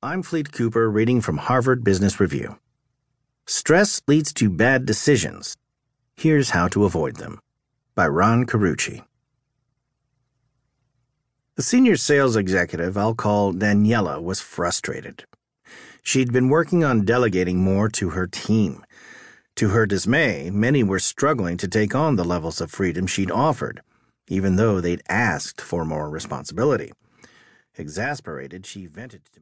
I'm Fleet Cooper reading from Harvard Business Review. Stress leads to bad decisions. Here's how to avoid them. By Ron Carucci. The senior sales executive I'll call Daniela was frustrated. She'd been working on delegating more to her team. To her dismay, many were struggling to take on the levels of freedom she'd offered, even though they'd asked for more responsibility. Exasperated, she vented to me.